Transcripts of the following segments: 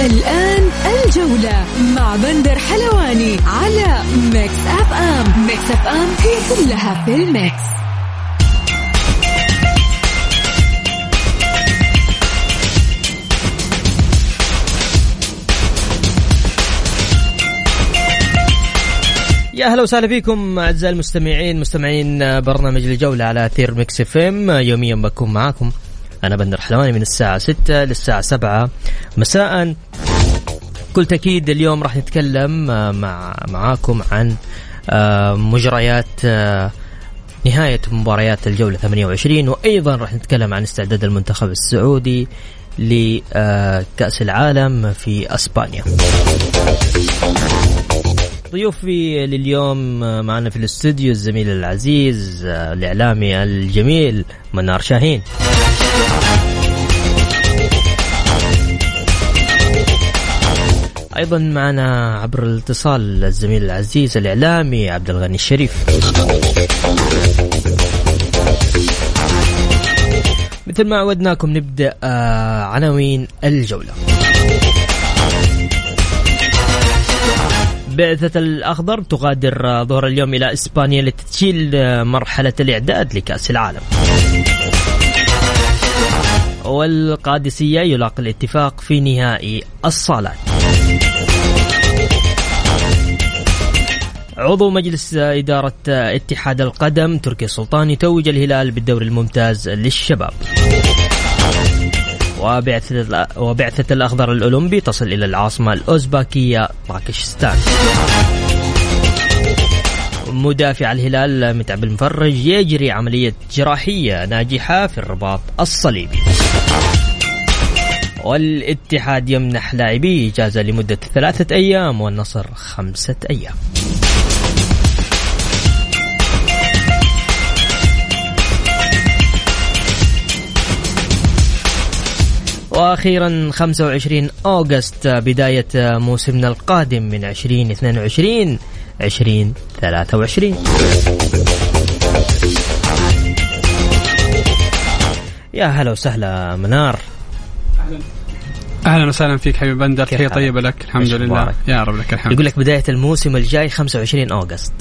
الآن الجولة مع بندر حلواني على Mix FM Mix FM هي كلها في ال mix. يا أهلا وسهلا فيكم أعزائي المستمعين مستمعين برنامج الجولة على أثير Mix FM يوميا بكون معاكم أنا بندر حلواني من الساعة 6 للساعة 7 مساء. بكل تأكيد اليوم راح نتكلم مع معاكم عن آه، مجريات آه، نهاية مباريات الجولة 28 وأيضا راح نتكلم عن استعداد المنتخب السعودي لكأس العالم في أسبانيا. ضيوفي لليوم معنا في الاستوديو الزميل العزيز الإعلامي الجميل منار شاهين. أيضا معنا عبر الاتصال الزميل العزيز الإعلامي عبد الغني الشريف. مثل ما عودناكم نبدأ آه، عناوين الجولة. بعثة الأخضر تغادر ظهر اليوم إلى إسبانيا لتسجيل مرحلة الإعداد لكأس العالم. والقادسية يلاقي الاتفاق في نهائي الصالات. عضو مجلس إدارة اتحاد القدم تركي السلطان يتوج الهلال بالدوري الممتاز للشباب. وبعثة وبعثة الأخضر الأولمبي تصل إلى العاصمة الأوزباكية باكستان. مدافع الهلال متعب المفرج يجري عملية جراحية ناجحة في الرباط الصليبي. والاتحاد يمنح لاعبيه إجازة لمدة ثلاثة أيام والنصر خمسة أيام. وأخيرا 25 أوغست بداية موسمنا القادم من 2022 2023 يا هلا وسهلا منار. أهلا وسهلا فيك حبيب بندر تحيه طيبة لك؟ الحمد لله. يا رب لك الحمد. يقول لك بداية الموسم الجاي 25 أوغست.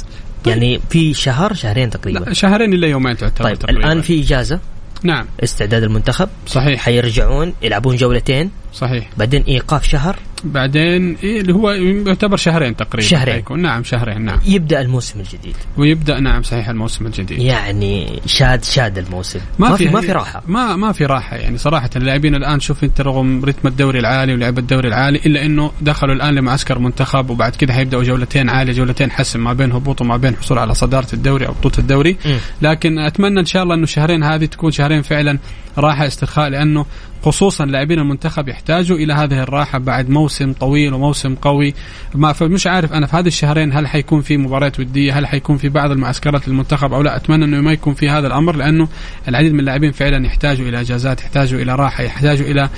طيب. يعني في شهر شهرين تقريبا. لا شهرين الا يومين تعتبر طيب تقريبا. الان في إجازة؟ نعم. استعداد المنتخب. صحيح. حيرجعون يلعبون جولتين. صحيح. بعدين إيقاف شهر؟ بعدين إيه اللي هو يعتبر شهرين تقريبا. شهرين. حيكون. نعم شهرين نعم. يبدأ الموسم الجديد. ويبدأ نعم صحيح الموسم الجديد. يعني شاد شاد الموسم. ما, ما في ما في راحة. ما ما في راحة يعني صراحة. اللاعبين الآن شوف أنت رغم رتم الدوري العالي ولعب الدوري العالي إلا إنه دخلوا الآن لمعسكر منتخب وبعد كده حيبداوا جولتين عالية جولتين حسم ما بين هبوط وما بين حصول على صدارة الدوري أو بطولة الدوري. م. لكن أتمنى إن شاء الله إنه الشهرين هذه تكون شهرين فعلا راحة استرخاء لأنه خصوصا لاعبين المنتخب يحتاجوا إلى هذه الراحة بعد موسم طويل وموسم قوي. ما فمش عارف أنا في هذه الشهرين هل حيكون في مباريات ودية هل حيكون في بعض المعسكرات للمنتخب أو لا. أتمنى إنه ما يكون في هذا الأمر لأنه العديد من اللاعبين فعلا يحتاجوا إلى إجازات يحتاجوا إلى راحة يحتاجوا إلى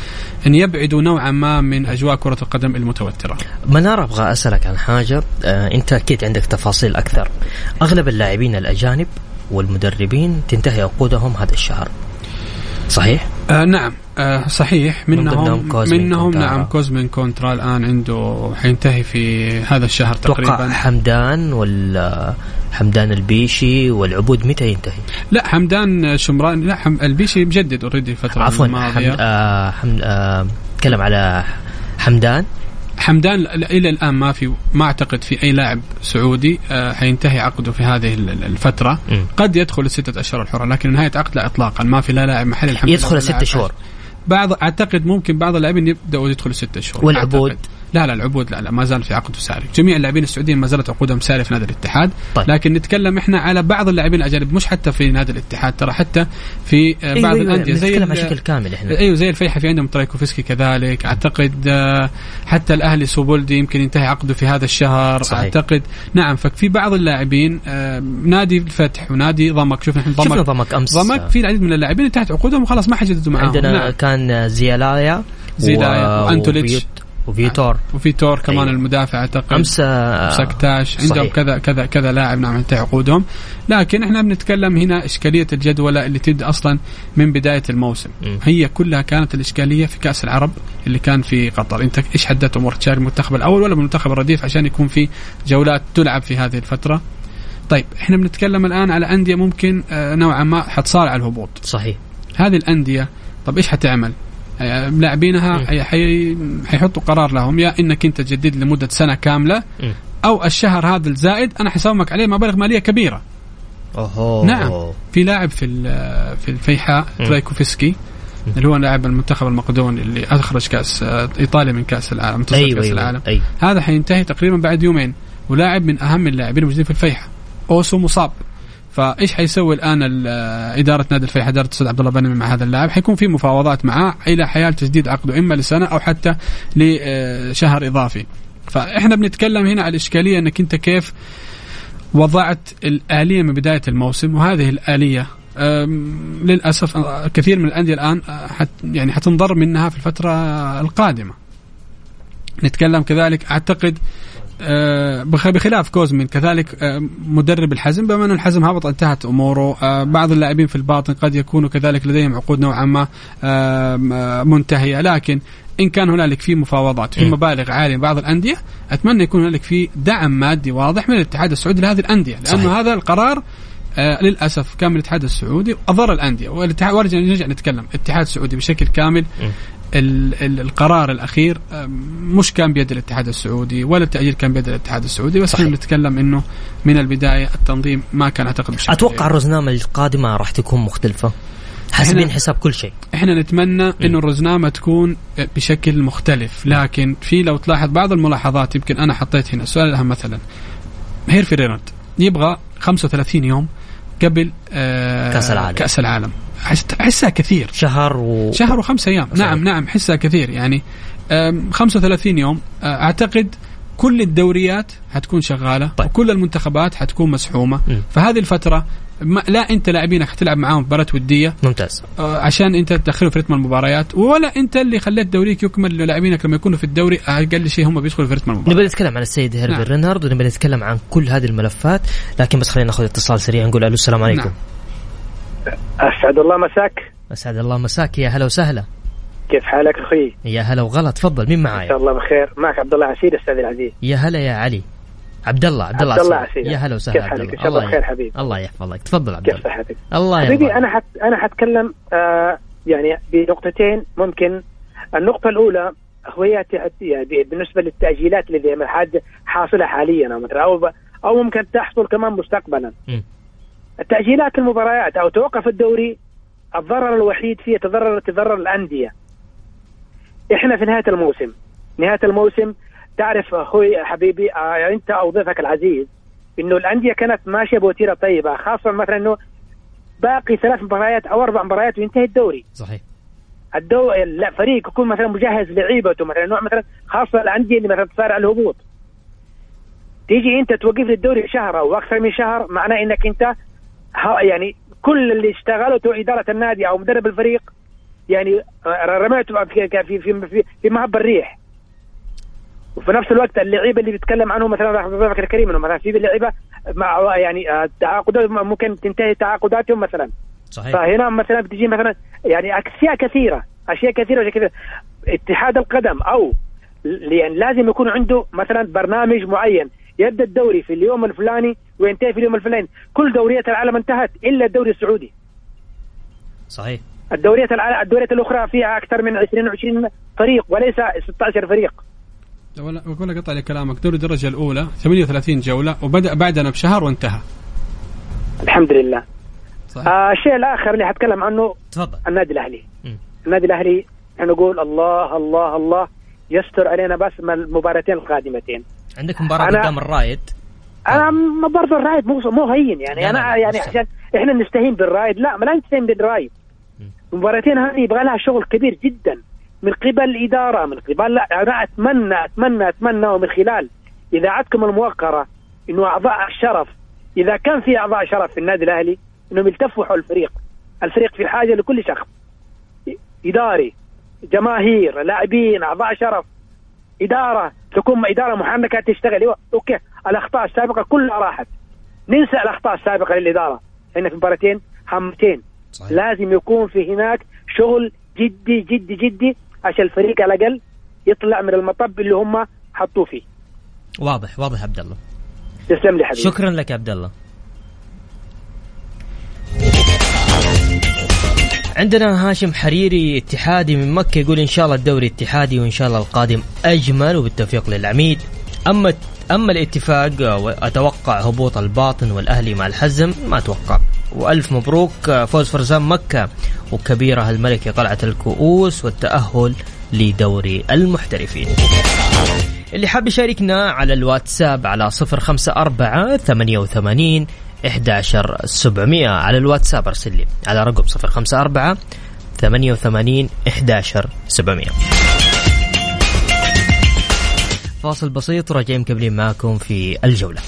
أن يبعدوا نوعا ما من أجواء كرة القدم المتوترة. منار أبغى أسألك عن حاجة. آه أنت أكيد عندك تفاصيل أكثر. أغلب اللاعبين الأجانب والمدربين تنتهي عقودهم هذا الشهر. صحيح؟ آه نعم. آه صحيح. منهم من منهم نعم كوزمين كونترا الآن عنده حينتهي في هذا الشهر تقريبا. حمدان ولا حمدان البيشي والعبود متى ينتهي؟ لا حمدان شمران لا حم البيشي مجدد already الفترة عفوا الماضية. حمد آه حمد آه تكلم على حمدان؟ حمدان إلى الآن ما في ما أعتقد في أي لاعب سعودي آه، حينتهي عقده في هذه الفترة. م. قد يدخل الستة أشهر الحرة لكن نهاية عقد لا اطلاقا. ما في لا لاعب محلي الحمد يدخل الست شهور. بعض أعتقد ممكن بعض اللاعبين يبدأوا يدخلوا ستة شهور والعبود لا لا العبود لا لا ما زال في عقد ساري جميع اللاعبين السعوديين ما زالت عقودهم ساريه في نادي الاتحاد. طيب. لكن نتكلم إحنا على بعض اللاعبين الأجانب مش حتى في نادي الاتحاد ترى حتى في آه، بعض الأندية. زي نتكلم عن ال- شكل كامل إحنا. أيوه زي الفيحة في عندهم ترايكوفسكي كذلك. أعتقد آه، حتى الأهلي سوبولدي يمكن ينتهي عقده في هذا الشهر. صحيح. أعتقد نعم ففي بعض اللاعبين آه، نادي الفتح ونادي ضمك. شوف نحن شفنا ضمك. ضمك أمس. ضمك في العديد من اللاعبين انتهت عقودهم وخلاص ما حجددوا معاهم. عندنا نعم. كان زيلايا زيلايا و- وأنتوليتش. وفيوت- وفيوتور وفي تور كمان أيوة. المدافع أعتقد امس سكتاش عندهم. كذا كذا كذا لاعب نعم انتهى عقودهم لكن إحنا بنتكلم هنا إشكالية الجدولة اللي تبدا أصلا من بداية الموسم مم. هي كلها كانت الإشكالية في كأس العرب اللي كان في قطر أنت إيش حددت أمور تشارك المنتخب الأول ولا المنتخب الرديف عشان يكون في جولات تلعب في هذه الفترة طيب إحنا بنتكلم الآن على أندية ممكن آه، نوعا ما حتصارع الهبوط صحيح هذه الأندية طب إيش حتعمل؟ آه، لاعبينها حي- حيحطوا قرار لهم. يا إنك أنت تجدد لمدة سنة كاملة مم. أو الشهر هذا الزائد أنا حسومك عليه مبالغ مالية كبيرة. أوهو. نعم. في لاعب في ال- في الفيحاء مم. ترايكوفسكي اللي هو لاعب المنتخب المقدوني اللي أخرج كأس آه، إيطاليا من كأس العالم منتصف أيوه كأس أيوه العالم. أيوه. هذا حينتهي تقريبا بعد يومين. ولاعب من أهم اللاعبين الموجودين في الفيحاء أوسو مصاب. فايش حيسوي الآن ال- إدارة نادي الفيحاء إدارة الاستاذ عبد الله بنمي مع هذا اللاعب. حيكون في مفاوضات معاه إلى حيال تجديد عقده إما لسنة أو حتى لشهر إضافي. فإحنا بنتكلم هنا على الإشكالية إنك أنت كيف وضعت الآلية من بداية الموسم وهذه الآلية للأسف أه، كثير من الأندية الآن أه، حت يعني حتنضر منها في الفترة القادمة. نتكلم كذلك أعتقد آه، بخلاف كوزمين. كذلك آه، مدرب الحزم بما ان الحزم هبط انتهت أموره آه، بعض اللاعبين في الباطن قد يكونوا كذلك لديهم عقود نوعا ما آه، آه، منتهية. لكن إن كان هنالك في مفاوضات في م. مبالغ عالية بعض الأندية أتمنى يكون هنالك في دعم مادي واضح من الاتحاد السعودي لهذه الأندية. لأنه صحيح. هذا القرار آه للأسف كان من الاتحاد السعودي اضر الأندية. والاتحاد وارجع نرجع نتكلم. الاتحاد السعودي بشكل كامل ال القرار الأخير مش كان بيد الاتحاد السعودي ولا التاجيل كان بيد الاتحاد السعودي بس. إحنا بنتكلم إنه من البداية التنظيم ما كان أعتقد بشكل أتوقع الرزنامة القادمة راح تكون مختلفة. حاسبين حساب كل شيء. إحنا نتمنى إنه الرزنامة تكون بشكل مختلف. لكن في لو تلاحظ بعض الملاحظات يمكن أنا حطيت هنا السؤال الأهم مثلا. هيرفي رينارد يبغى 35 يوم قبل آه كأس العالم. كأس العالم. أحسها كثير شهر و شهر وخمسة أيام صحيح. نعم نعم حسها كثير يعني آم، 35 يوم آه، أعتقد كل الدوريات حتكون شغالة طيب. وكل المنتخبات حتكون مسحومة م. فهذه الفترة ما لا أنت لاعبينك حتلعب معاهم مباراة ودية ممتاز آه، عشان أنت تدخله في رتم المباريات ولا أنت اللي خليت دوريك يكمل لاعبينك لما يكونوا في الدوري أقل شيء هم بيدخلوا في رتم المباراة نبي نتكلم عن السيد هيربي نعم. رينارد ونبي نتكلم عن كل هذه الملفات لكن بس خلينا ناخذ اتصال سريع نقول ألو السلام عليكم نعم. أسعد الله مساك. أسعد الله مساك. يا هلا وسهلا. كيف حالك أخوي؟ يا هلا وغلا. تفضل مين إن معايا شاء الله بخير. معك عبد الله عسير أستاذ العزيز. يا هلا يا علي. عبد الله عبد الله عبد الله عسير. يا هلا وسهلا كيف حالك؟ إن شاء الله بخير حبيبي. الله يحفظك. تفضل عبد كيف الله. صحتك؟ الله حبيبي يرضى أنا حت أنا حتكلم آه يعني بنقطتين ممكن. النقطة الأولى هي يعني بالنسبة للتأجيلات اللي حاصلة حاليا أو مثلا أو أو ممكن تحصل كمان مستقبلا. م. التأجيلات المباريات أو توقف الدوري الضرر الوحيد فيه تضرر تضرر الأندية. إحنا في نهاية الموسم. نهاية الموسم تعرف أخوي حبيبي آه أنت أو ضيفك العزيز إنه الأندية كانت ماشية بوتيرة طيبة خاصة مثلا إنه باقي ثلاث مباريات أو أربع مباريات وينتهي الدوري. صحيح. الدو لا فريق يكون مثلا مجهز لعيبته مثلا نوع مثلا خاصة الأندية اللي مثلا تصارع الهبوط. تيجي أنت توقف لي الدوري شهر أو أكثر من شهر معناه إنك أنت يعني كل اللي اشتغلته إدارة النادي أو مدرب الفريق يعني رميته في في في, في, مهب الريح. وفي نفس الوقت اللعيبة اللي بيتكلم عنهم مثلا ضيفك الكريم إنه مثلا في لعيبه مع يعني آه، تعاقدات ممكن تنتهي تعاقداتهم مثلا. صحيح. فهنا مثلا بتجي مثلا يعني أشياء كثيرة أشياء كثيرة أشياء كثيرة. اتحاد القدم أو يعني لازم يكون عنده مثلا برنامج معين. يبدأ الدوري في اليوم الفلاني وينتهي في اليوم الفلاني. كل دوريات العالم انتهت إلا الدوري السعودي. صحيح. الدوريات العالم الدوريات الأخرى فيها أكثر من 20 20 فريق وليس 16 فريق. ولا أقول لك قطع لي كلامك. دوري الدرجة الأولى 38 جولة وبدأ بعدنا بشهر وانتهى. الحمد لله. صحيح. آه الشيء الآخر اللي حتكلم عنه تفضل. النادي الأهلي. مم. النادي الأهلي إحنا نقول الله الله الله يستر علينا بس من المباراتين القادمتين. عندك مباراة قدام الرايد. أنا م- برضه الرايد مو مو هين يعني لا، أنا لا، يعني. عشان إحنا نستهين بالرايد. لا ما لا نستهين بالرايد. المباراتين هذه يبغى لها شغل كبير جدا. من قبل الإدارة من قبل لا أنا اتمنى اتمنى أتمنى ومن خلال إذاعتكم الموقرة إنه أعضاء الشرف إذا كان في أعضاء شرف في النادي الأهلي إنهم يلتفوا حول الفريق. الفريق في حاجة لكل شخص. إداري جماهير لاعبين أعضاء شرف. إدارة تكون إدارة محنكه تشتغل. أيوة، أوكي. الأخطاء السابقة كلها راحت. ننسى الأخطاء السابقة للإدارة. إحنا في مباراتين هامتين صحيح. لازم يكون في هناك شغل جدي جدي جدي عشان الفريق على الأقل يطلع من المطب اللي هم حطوه فيه. واضح واضح عبد الله. تسلم لي حبيبي. شكرا لك يا عبد الله. عندنا هاشم حريري اتحادي من مكة يقول إن شاء الله الدوري اتحادي وإن شاء الله القادم أجمل وبالتوفيق للعميد. أما أما الاتفاق أتوقع هبوط الباطن والأهلي مع الحزم ما أتوقع. وألف مبروك فوز فرزان مكة وكبيرة الملكة قلعة الكؤوس والتأهل لدوري المحترفين. اللي حاب يشاركنا على الواتساب على صفر خمسة أربعة ثمانية وثمانين إحداشر سبعمية على الواتساب أرسل لي. على رقم صفر خمسة أربعة ثمانية وثمانين إحداشر سبعمية. فاصل بسيط وراجعين مكملين معكم في الجولة.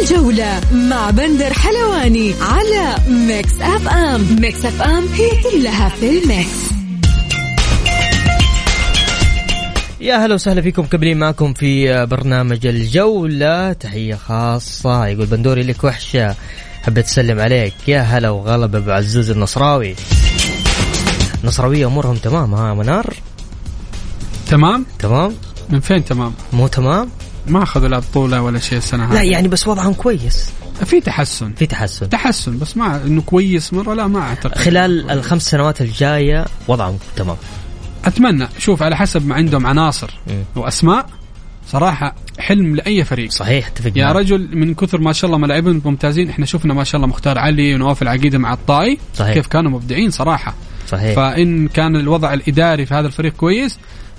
الجولة مع بندر حلواني على Mix FM. Mix FM هي كلها في ال Mix. يا هلا وسهلا فيكم كبرين معكم في برنامج الجولة. تحية خاصة. يقول بندوري لك وحشة. حبيت أسلم عليك. يا هلا وغلب أبو عزوز النصراوي. نصراوية أمورهم تمام ها منار؟ تمام؟ تمام؟ من فين تمام؟ مو تمام؟ ما اخذوا لا بطولة ولا شيء السنة لا هذه يعني بس وضعهم كويس. في تحسن. في تحسن. تحسن بس ما إنه كويس مرة لا ما أعتقد. خلال الخمس سنوات الجاية وضعهم تمام. أتمنى شوف على حسب ما عندهم عناصر مم. وأسماء صراحة حلم لأي فريق صحيح اتفق يا. رجل من كثر ما شاء الله ملاعبهم ممتازين إحنا شفنا ما شاء الله مختار علي ونواف العقيده مع الطائي صحيح. كيف كانوا مبدعين صراحة صحيح فإن كان الوضع الإداري في هذا الفريق كويس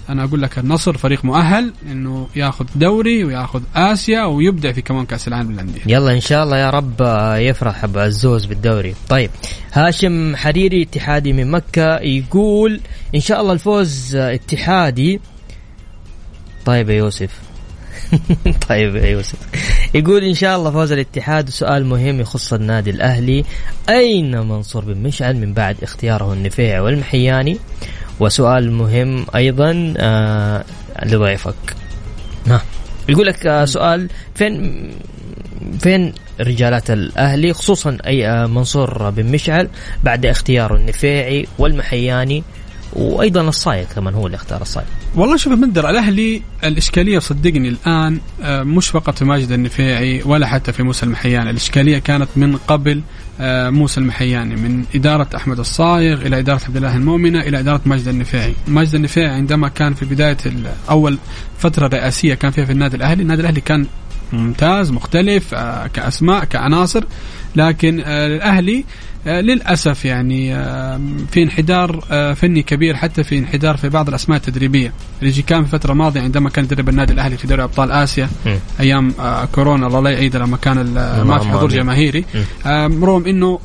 أنا أقول لك النصر فريق مؤهل إنه ياخذ دوري وياخذ آسيا ويبدع في كمان كأس العالم للأندية. يلا إن شاء الله يا رب آه، يفرح أبو عزوز بالدوري. طيب هاشم حريري اتحادي من مكة يقول إن شاء الله الفوز آه، اتحادي. طيب يا يوسف. طيب يا يوسف. يقول إن شاء الله فوز الاتحاد. سؤال مهم يخص النادي الأهلي. أين منصور بن مشعل؟ من بعد اختياره النفيع والمحياني. وسؤال مهم أيضا آه لضيفك. ها يقول لك آه، سؤال فين فين رجالات الأهلي خصوصا أي آه، منصور بن مشعل بعد اختياره النفيعي والمحياني وأيضا الصايغ كمان هو اللي اختار الصايغ والله شوف مندر الأهلي الإشكالية صدقني الآن آه، مش فقط في ماجد النفيعي ولا حتى في موسى المحياني. الإشكالية كانت من قبل موسى المحياني من إدارة أحمد الصايغ إلى إدارة عبد الله المؤمنة إلى إدارة ماجد النفيعي ماجد النفيعي عندما كان في بداية ال- أول فترة رئاسية كان فيها في النادي الأهلي النادي الأهلي كان ممتاز مختلف آه، كأسماء كعناصر لكن آه، الاهلي آه، للأسف يعني آه، في انحدار آه، فني كبير حتى في انحدار في بعض الأسماء التدريبية اللي جي كان في فترة ماضية عندما كان يدرب النادي الأهلي في دوري أبطال آسيا مم. أيام آه، كورونا الله لا يعيد لما كان ما في حضور. جماهيري رغم إنه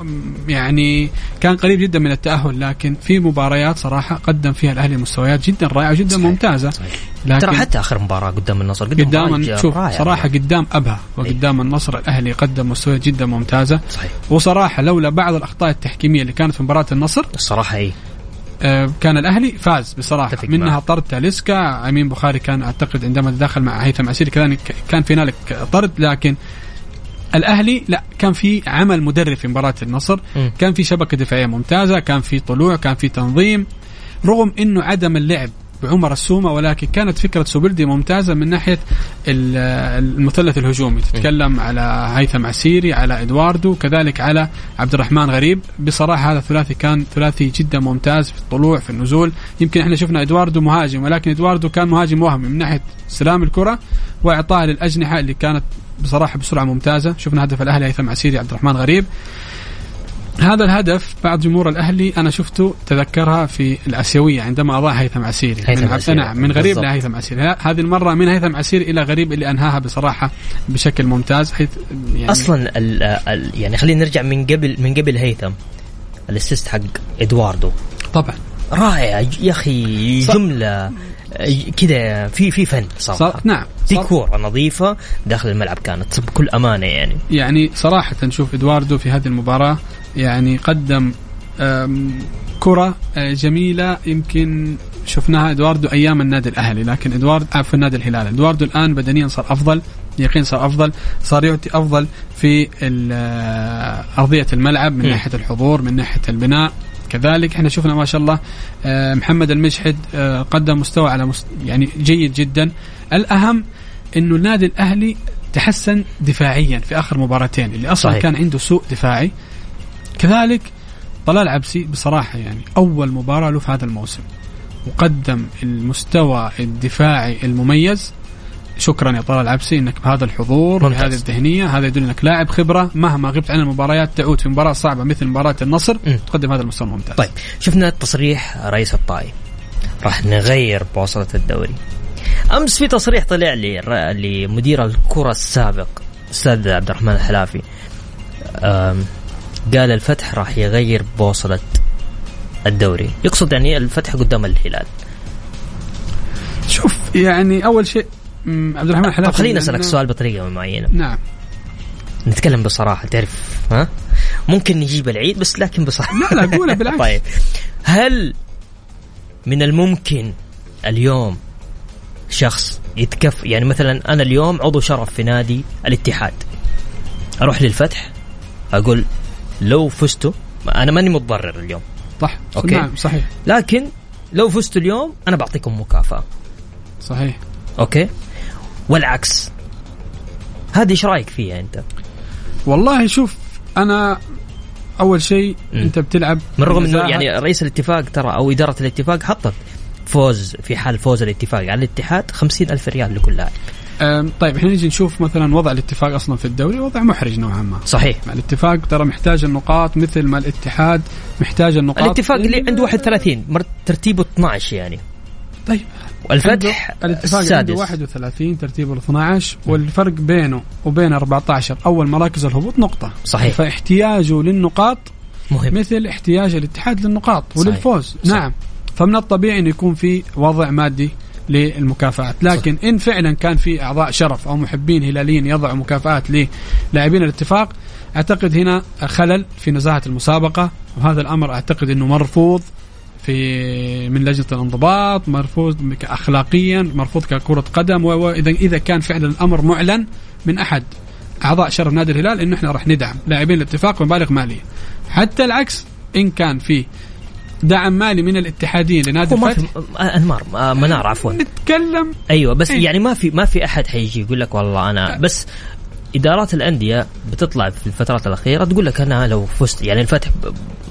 يعني كان قريب جدا من التأهل لكن في مباريات صراحة قدم فيها الأهلي مستويات جدا رائعة جدا صحيح. ممتازة صحيح. لكن ترى حتى آخر مباراة قدام النصر قدام مباراة شوف. صراحة قدام أبها وقدام النصر الأهلي قدم مستويات جدا ممتازة صحيح وصراحة لولا بعض الأخطاء التحكيمية اللي كانت في مباراة النصر الصراحة اي آه، كان الأهلي فاز بصراحة منها. طرد تاليسكا أمين بخاري كان أعتقد عندما تدخل مع هيثم عسيري كذلك كان في هنالك طرد لكن الأهلي لا كان في عمل مدرب في مباراة النصر مم. كان في شبكة دفاعية ممتازة كان في طلوع كان في تنظيم رغم إنه عدم اللعب بعمر السومة ولكن كانت فكرة سوبلدي ممتازة من ناحية ال- المثلث الهجومي. تتكلم على هيثم عسيري على إدواردو كذلك على عبد الرحمن غريب. بصراحة هذا الثلاثي كان ثلاثي جدا ممتاز في الطلوع في النزول. يمكن إحنا شفنا إدواردو مهاجم ولكن إدواردو كان مهاجم وهمي من ناحية استلام الكرة واعطائها للأجنحة اللي كانت بصراحة بسرعة ممتازة. شفنا هدف الأهلي هيثم عسيري عبد الرحمن غريب. هذا الهدف بعض جمهور الأهلي أنا شفته تذكرها في الأسيوية عندما أضاع هيثم عسيري. هيثم من عسيري. نعم من غريب. لهيثم عسيري. هذه المرة من هيثم عسيري إلى غريب اللي أنهاها بصراحة بشكل ممتاز حيث يعني أصلا ال ال يعني خلينا نرجع من قبل من قبل هيثم. الأسيست حق إدواردو. طبعا. رائع. يا أخي. جملة كذا في في فن صراحة. صار نعم. في كوره نظيفة داخل الملعب كانت بكل أمانة يعني. يعني صراحة نشوف إدواردو في هذه المباراة يعني قدم كرة أه، جميلة يمكن شفناها إدواردو أيام النادي الأهلي لكن إدوارد عفوا النادي الهلال إدواردو الآن بدنيا صار أفضل يقين صار أفضل صار يعطي أفضل في أه، أرضية الملعب من م. ناحية الحضور من ناحية البناء كذلك إحنا شفنا ما شاء الله محمد المشحد قدم مستوى على مست يعني جيد جدا الأهم إنه النادي الأهلي تحسن دفاعيا في آخر مباراتين اللي أصلا. صحيح. كان عنده سوء دفاعي كذلك طلال عبسي بصراحة يعني أول مباراة له في هذا الموسم. وقدم المستوى الدفاعي المميز. شكرا يا طلال عبسي إنك بهذا الحضور. بهذه الذهنية هذا يدل إنك لاعب خبرة. مهما غبت عن المباريات تعود في مباراة صعبة مثل مباراة النصر. م. تقدم هذا المستوى الممتاز طيب شفنا تصريح رئيس الطائي. راح نغير بوصلة الدوري. أمس في تصريح طلع لي لمدير الكرة السابق أستاذ عبد الرحمن الحلافي. قال الفتح راح يغير بوصلة الدوري. يقصد يعني الفتح قدام الهلال. شوف يعني أول شيء عبد الرحمن طب الحلافي خليني أسألك سؤال بطريقة معينة. نعم. نتكلم بصراحة تعرف ها؟ ممكن نجيب العيد بس لكن بصراحة. لا لا قولها بالعكس. طيب. هل من الممكن اليوم شخص يتكفل يعني مثلا أنا اليوم عضو شرف في نادي الاتحاد. أروح للفتح؟ أقول لو فزتوا أنا ماني متضرر اليوم. صح. Okay. نعم صحيح. لكن لو فزتوا اليوم أنا بعطيكم مكافأة. صحيح. Okay؟ والعكس. هذه إيش رأيك فيها أنت؟ والله شوف أنا أول شيء. أنت بتلعب من رغم إنه. يعني رئيس الاتفاق ترى أو إدارة الاتفاق حطت فوز في حال فوز الاتفاق على الاتحاد خمسين ألف ريال لكل لاعب. طيب إحنا نيجي نشوف مثلا وضع الاتفاق أصلا في الدوري. وضع محرج نوعا ما. صحيح. مع الاتفاق ترى محتاج النقاط مثل ما الاتحاد محتاج النقاط. الاتفاق اللي عنده 31 مر- ترتيبه 12 يعني. طيب. والفتح عنده- الاتفاق عنده السادس. 31 ترتيبه ال 12 والفرق بينه وبين 14 أول مراكز الهبوط نقطة. صحيح. فاحتياجه للنقاط مهم. مثل احتياج الاتحاد للنقاط صحيح. وللفوز. صح. نعم. فمن الطبيعي إنه يكون في وضع مادي للمكافآت. لكن إن فعلا كان في أعضاء شرف أو محبين هلاليين يضعوا مكافآت للاعبين الاتفاق أعتقد هنا خلل في نزاهة المسابقة. وهذا الأمر أعتقد إنه مرفوض في من لجنة الانضباط مرفوض اخلاقيا مرفوض ككرة قدم. واذا إذا كان فعلا الأمر معلن من أحد أعضاء شرف نادي الهلال إنه إحنا راح ندعم لاعبين الاتفاق بمبالغ مالية. حتى العكس إن كان في دعم مالي من الاتحادين لنادي الفتح. آه، أنمار آه، منار عفوا. نتكلم. أيوه بس أي. يعني ما في ما في أحد حيجي يقول لك والله أنا بس إدارات الأندية بتطلع في الفترات الأخيرة تقول لك أنا لو فزت يعني الفتح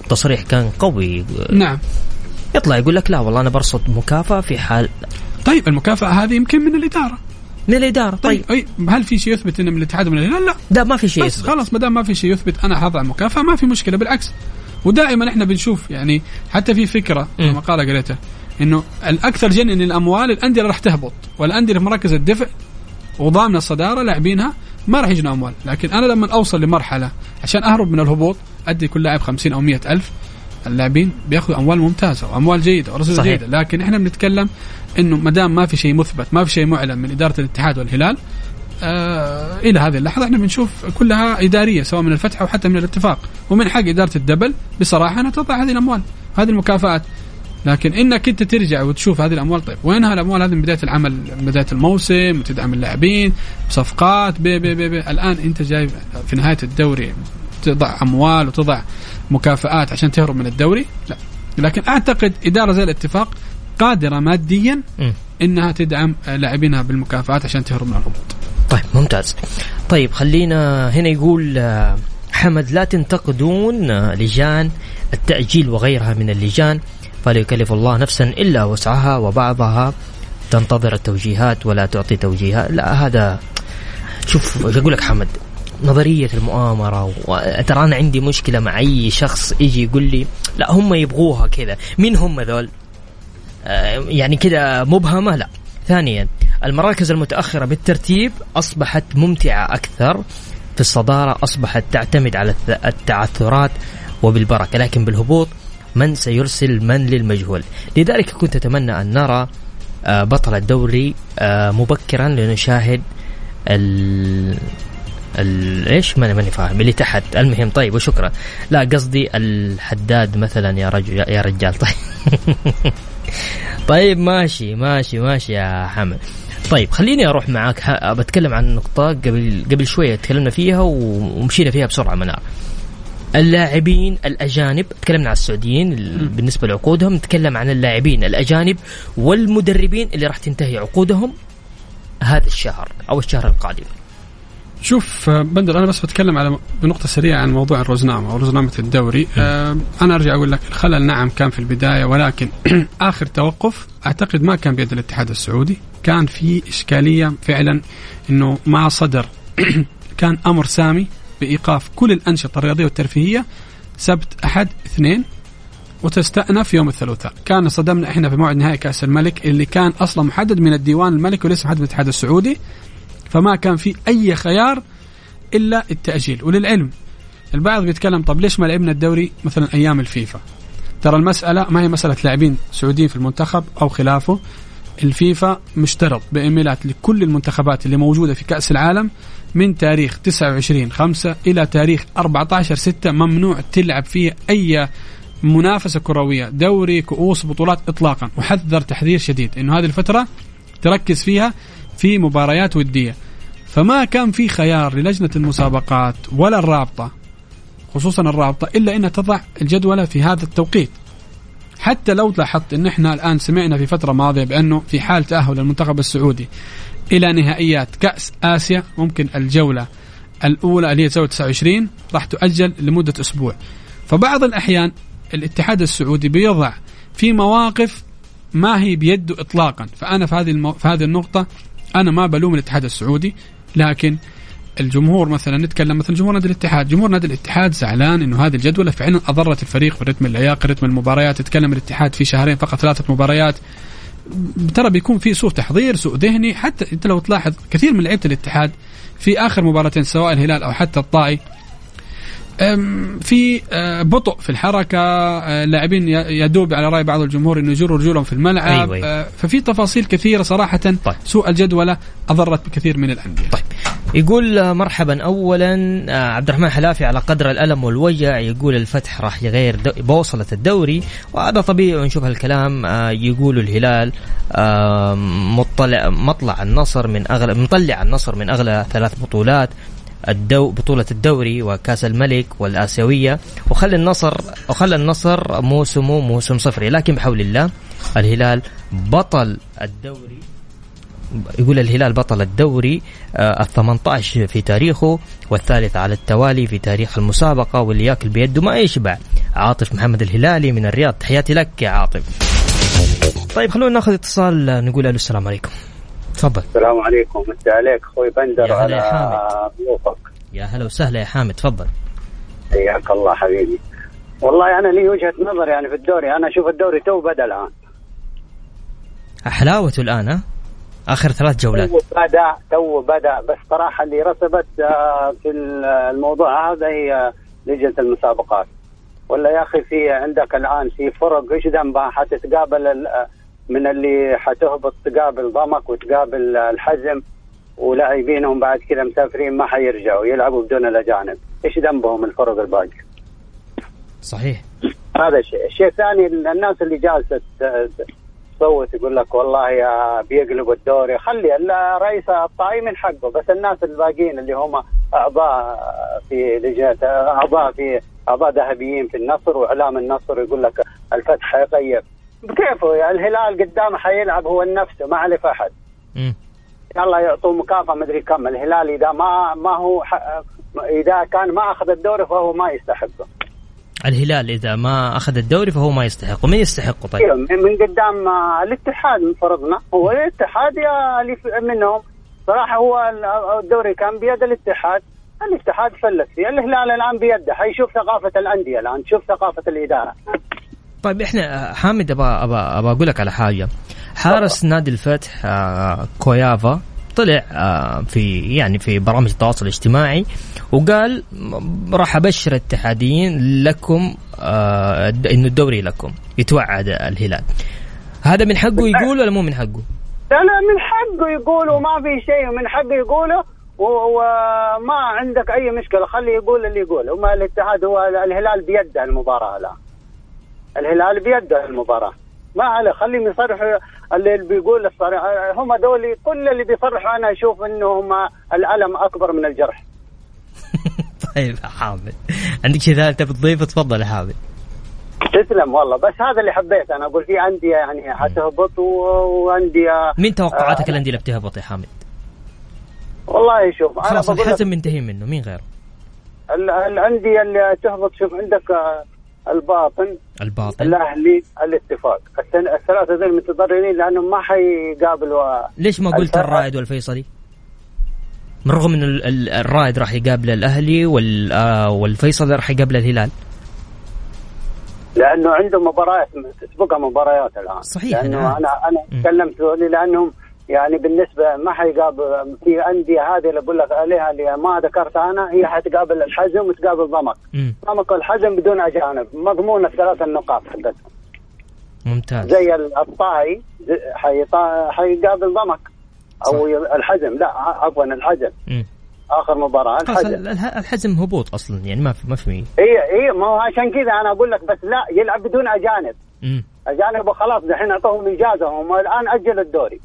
تصريح كان قوي. نعم. يطلع يقول لك لا والله أنا برصد مكافأة في حال طيب المكافأة هذه يمكن من الإدارة. من الإدارة طيب, طيب. أي هل في شيء يثبت إنه من الاتحاد ومن الهلال؟ لا. ده ما في شيء بس يثبت. خلاص ما دام ما في شيء يثبت أنا حضع مكافأة ما في مشكلة بالعكس. ودائما إحنا بنشوف يعني حتى في فكرة. مقاله قريتها إنه الأكثر جنن الأموال الأندية راح تهبط والأندية في مراكز الدفع وضامنه الصدارة لاعبينها ما راح يجينا أموال لكن أنا لما أوصل لمرحلة عشان أهرب من الهبوط أدي كل لاعب 50 أو 100 ألف اللاعبين بياخذوا أموال ممتازة وأموال جيدة صحيح. جيدة لكن إحنا بنتكلم إنه ما دام ما في شيء مثبت ما في شيء معلن من إدارة الاتحاد والهلال آه إلى هذه اللحظة إحنا بنشوف كلها إدارية سواء من الفتح أو حتى من الاتفاق. ومن حق إدارة الدبل بصراحة انها تضع هذه الأموال هذه المكافآت. لكن إنك أنت ترجع وتشوف هذه الأموال طيب وينها الأموال؟ هذه من بداية العمل من بداية الموسم وتدعم اللاعبين بصفقات بي بي بي بي. الآن أنت جاي في نهاية الدوري تضع أموال وتضع مكافآت عشان تهرب من الدوري؟ لا. لكن أعتقد إدارة زي الاتفاق قادرة ماديا. إنها تدعم لاعبينها بالمكافآت عشان تهرب من الهبوط. طيب ممتاز. طيب خلينا هنا يقول آه، حمد لا تنتقدون آه، لجان التأجيل وغيرها من اللجان فلا يكلف الله نفسا إلا وسعها وبعضها. تنتظر التوجيهات ولا تعطي توجيهات. لا هذا شوف أقول لك حمد نظرية المؤامرة ترى أنا عندي مشكلة مع أي شخص يجي يقول لي لا هم يبغوها كذا. مين هم ذول آه، يعني كذا مبهمة؟ لا. ثانيا المراكز المتأخرة بالترتيب أصبحت ممتعة أكثر. في الصدارة أصبحت تعتمد على التعثرات وبالبركة لكن بالهبوط من سيرسل من للمجهول. لذلك كنت أتمنى أن نرى آه، بطل الدوري آه، مبكرا لنشاهد ال إيش؟ ماني ماني فاهم. اللي تحت. المهم طيب وشكرا. لا قصدي الحداد مثلا يا رجل يا رجال. طيب طيب ماشي ماشي ماشي يا حمد. طيب خليني أروح معاك. بتكلم عن نقطة قبل قبل شوية تكلمنا فيها ومشينا فيها بسرعة منار. اللاعبين الأجانب تكلمنا عن السعوديين بالنسبة لعقودهم نتكلم عن اللاعبين الأجانب والمدربين اللي راح تنتهي عقودهم هذا الشهر أو الشهر القادم. شوف بندر أنا بس بتكلم على بنقطة سريعة عن موضوع الروزنامة أو روزنامة الدوري. آه أنا أرجع أقول لك الخلل نعم كان في البداية ولكن آخر توقف أعتقد ما كان بيد الاتحاد السعودي. كان في إشكالية فعلا إنه ما صدر كان أمر سامي بإيقاف كل الأنشطة الرياضية والترفيهية سبت أحد اثنين وتستأنف يوم الثلاثاء. كان صدمنا إحنا في موعد نهائي كأس الملك اللي كان أصلا محدد من الديوان الملكي وليس محدد من الاتحاد السعودي فما كان في أي خيار إلا التأجيل. وللعلم البعض بيتكلم طب ليش ما لعبنا الدوري مثلا أيام الفيفا؟ ترى المسألة ما هي مسألة لاعبين سعوديين في المنتخب أو خلافه الفيفا مشترط بإيميلات لكل المنتخبات اللي موجودة في كأس العالم من تاريخ 29 5 إلى تاريخ 14 6 ممنوع تلعب فيه أي منافسة كروية دوري كؤوس بطولات إطلاقا. وحذر تحذير شديد إنه هذه الفترة تركز فيها في مباريات ودية. فما كان في خيار للجنة المسابقات ولا الرابطة خصوصا الرابطة إلا أنها تضع الجدولة في هذا التوقيت. حتى لو لاحظت إن إحنا الآن سمعنا في فترة ماضية بأنه في حال تأهل المنتخب السعودي إلى نهائيات كأس آسيا ممكن الجولة الأولى اللي هي 29 راح تؤجل لمدة أسبوع. فبعض الأحيان الاتحاد السعودي بيضع في مواقف ما هي بيده اطلاقا. فأنا في هذه المو... في هذه النقطة أنا ما بلوم الاتحاد السعودي لكن الجمهور مثلا نتكلم مثلا جمهور نادي الاتحاد. جمهور نادي الاتحاد زعلان إنه هذه الجدوله فعلا أضرت الفريق في رتم اللياقة رتم المباريات. تتكلم الاتحاد في شهرين فقط ثلاثة مباريات. ترى بيكون في سوء تحضير سوء ذهني. حتى أنت لو تلاحظ كثير من لعيبة الاتحاد في آخر مباراتين سواء الهلال أو حتى الطائي في أه، بطء في الحركة أه، لاعبين يدوب على رأي بعض الجمهور إنه يجروا رجولهم في الملعب أيوة. أه، ففي تفاصيل كثيرة صراحة طيب. سوء الجدوله أضرت بكثير من الأندية طيب يقول مرحبا اولا عبد الرحمن حلافي على قدر الألم والوجع يقول الفتح راح يغير بوصلة الدوري وهذا طبيعي ونشوف هالكلام يقول الهلال مطلع مطلع النصر من اغلى مطلع النصر من أغلى ثلاث بطولات الدو بطولة الدوري وكأس الملك والآسيوية. وخلى النصر وخلى النصر موسمه موسم صفري. لكن بحول الله الهلال بطل الدوري. يقول الهلال بطل الدوري آه، ال 18 في تاريخه والثالث على التوالي في تاريخ المسابقة واللي ياكل بيده ما يشبع. عاطف محمد الهلالي من الرياض. تحياتي لك يا عاطف. طيب خلونا ناخذ اتصال نقول له السلام عليكم. تفضل. السلام عليكم. مسي عليك أخوي بندر يا ضيوفك يا هلا وسهلا يا حامد تفضل. حياك الله حبيبي. والله أنا لي وجهة نظر يعني في الدوري. أنا أشوف الدوري تو بدا الآن. حلاوته الآن ها؟ آخر ثلاث جولات. تو بدأ تو بدأ. بس صراحة اللي رسبت آه، في الموضوع هذا هي لجنة المسابقات. ولا يا أخي في عندك الآن في فرق؟ إيش ذنبها؟ حتتقابل من اللي حتهبط تقابل ضمك وتقابل الحزم ولاعبينهم بعد كذا مسافرين ما حيرجعوا يلعبوا بدون الأجانب، إيش ذنبهم الفرق الباقيه؟ صحيح. هذا شيء، الشيء الثاني الناس اللي جالسة تصوت يقول لك والله يا بيقلبوا الدوري، خلي الرئيس الطائي من حقه، بس الناس الباقيين اللي هم أعضاء في لجنه أعضاء في أعضاء ذهبيين في النصر وإعلام النصر يقول لك الفتح حيغير بكيفه يعني الهلال قدامه حيلعب هو نفسه ما عليه أحد. يلا يعطوه مكافأة مدري كم. الهلال إذا ما ما هو إذا كان ما أخذ الدوري فهو ما يستحقه. الهلال إذا ما أخذ الدوري فهو ما يستحقه. من يستحقه طيب؟ من قدام الاتحاد من فرضنا هو الاتحاد يا منهم. صراحة هو الدوري كان بيد الاتحاد. الاتحاد فلت فيه. الهلال الآن بيده. حيشوف ثقافة الأندية الآن تشوف ثقافة الإدارة. طيب إحنا حامد ابى ابى ابى أقول لك على حاجة. حارس نادي الفتح آه، كويافا طلع آه، في يعني في برامج التواصل الاجتماعي وقال راح أبشر الاتحاديين لكم آه، إنه الدوري لكم يتوعد الهلال. هذا من حقه يقول ولا مو من حقه؟ لا لا من حقه يقول وما في شيء من حقه يقوله وما عندك أي مشكلة خليه يقول اللي يقوله. وما الاتحاد هو الهلال بيده المباراة الآن. الهلال بيده المباراة ما عليه خليهم يصرحوا اللي بيقول الصريح هم دول كل اللي بيصرحوا أنا أشوف إنهم الألم أكبر من الجرح طيب يا حامد عندك شيء ثالث تبي تضيفه تفضل يا حامد تسلم والله بس هذا اللي حبيت أنا أقول في أندية يعني حتهبط و- وأندية مين توقعاتك آه. الأندية اللي بتهبط يا حامد؟ والله شوف أنا خلاص الحزم منتهين منه مين غيره؟ ال- الأندية اللي تهبط شوف عندك آه، الباطن الباطن الأهلي الاتفاق الثلاثة ذول متضررين لانهم ما حيقابلوا ليش ما قلت الرائد والفيصلي؟ من رغم إن ال- ال- الرائد راح يقابل الأهلي آه، والفيصلي راح يقابل الهلال لأنه عندهم مباريات تسبقها مباريات الآن صحيح، لأنه أنا أنا. أنا مم. تكلمت لأنهم يعني بالنسبة ما حيقابل في أندية هذه اللي بقول لك عليها اللي ما ذكرتها أنا هي حتقابل الحزم وتقابل ضمك. ضمك والحزم بدون أجانب مضمون الثلاث النقاط حقتهم ممتاز زي الطائي حيقابل ضمك أو الحزم لا عفوا الحزم مم. آخر مباراة الحزم ال- ال- الحزم هبوط أصلا يعني ما في ما في. اي إي ما هو عشان كذا أنا أقول لك بس لا يلعب بدون أجانب مم. أجانب وخلاص دحين أعطوهم إجازة هم الآن أجلوا الدوري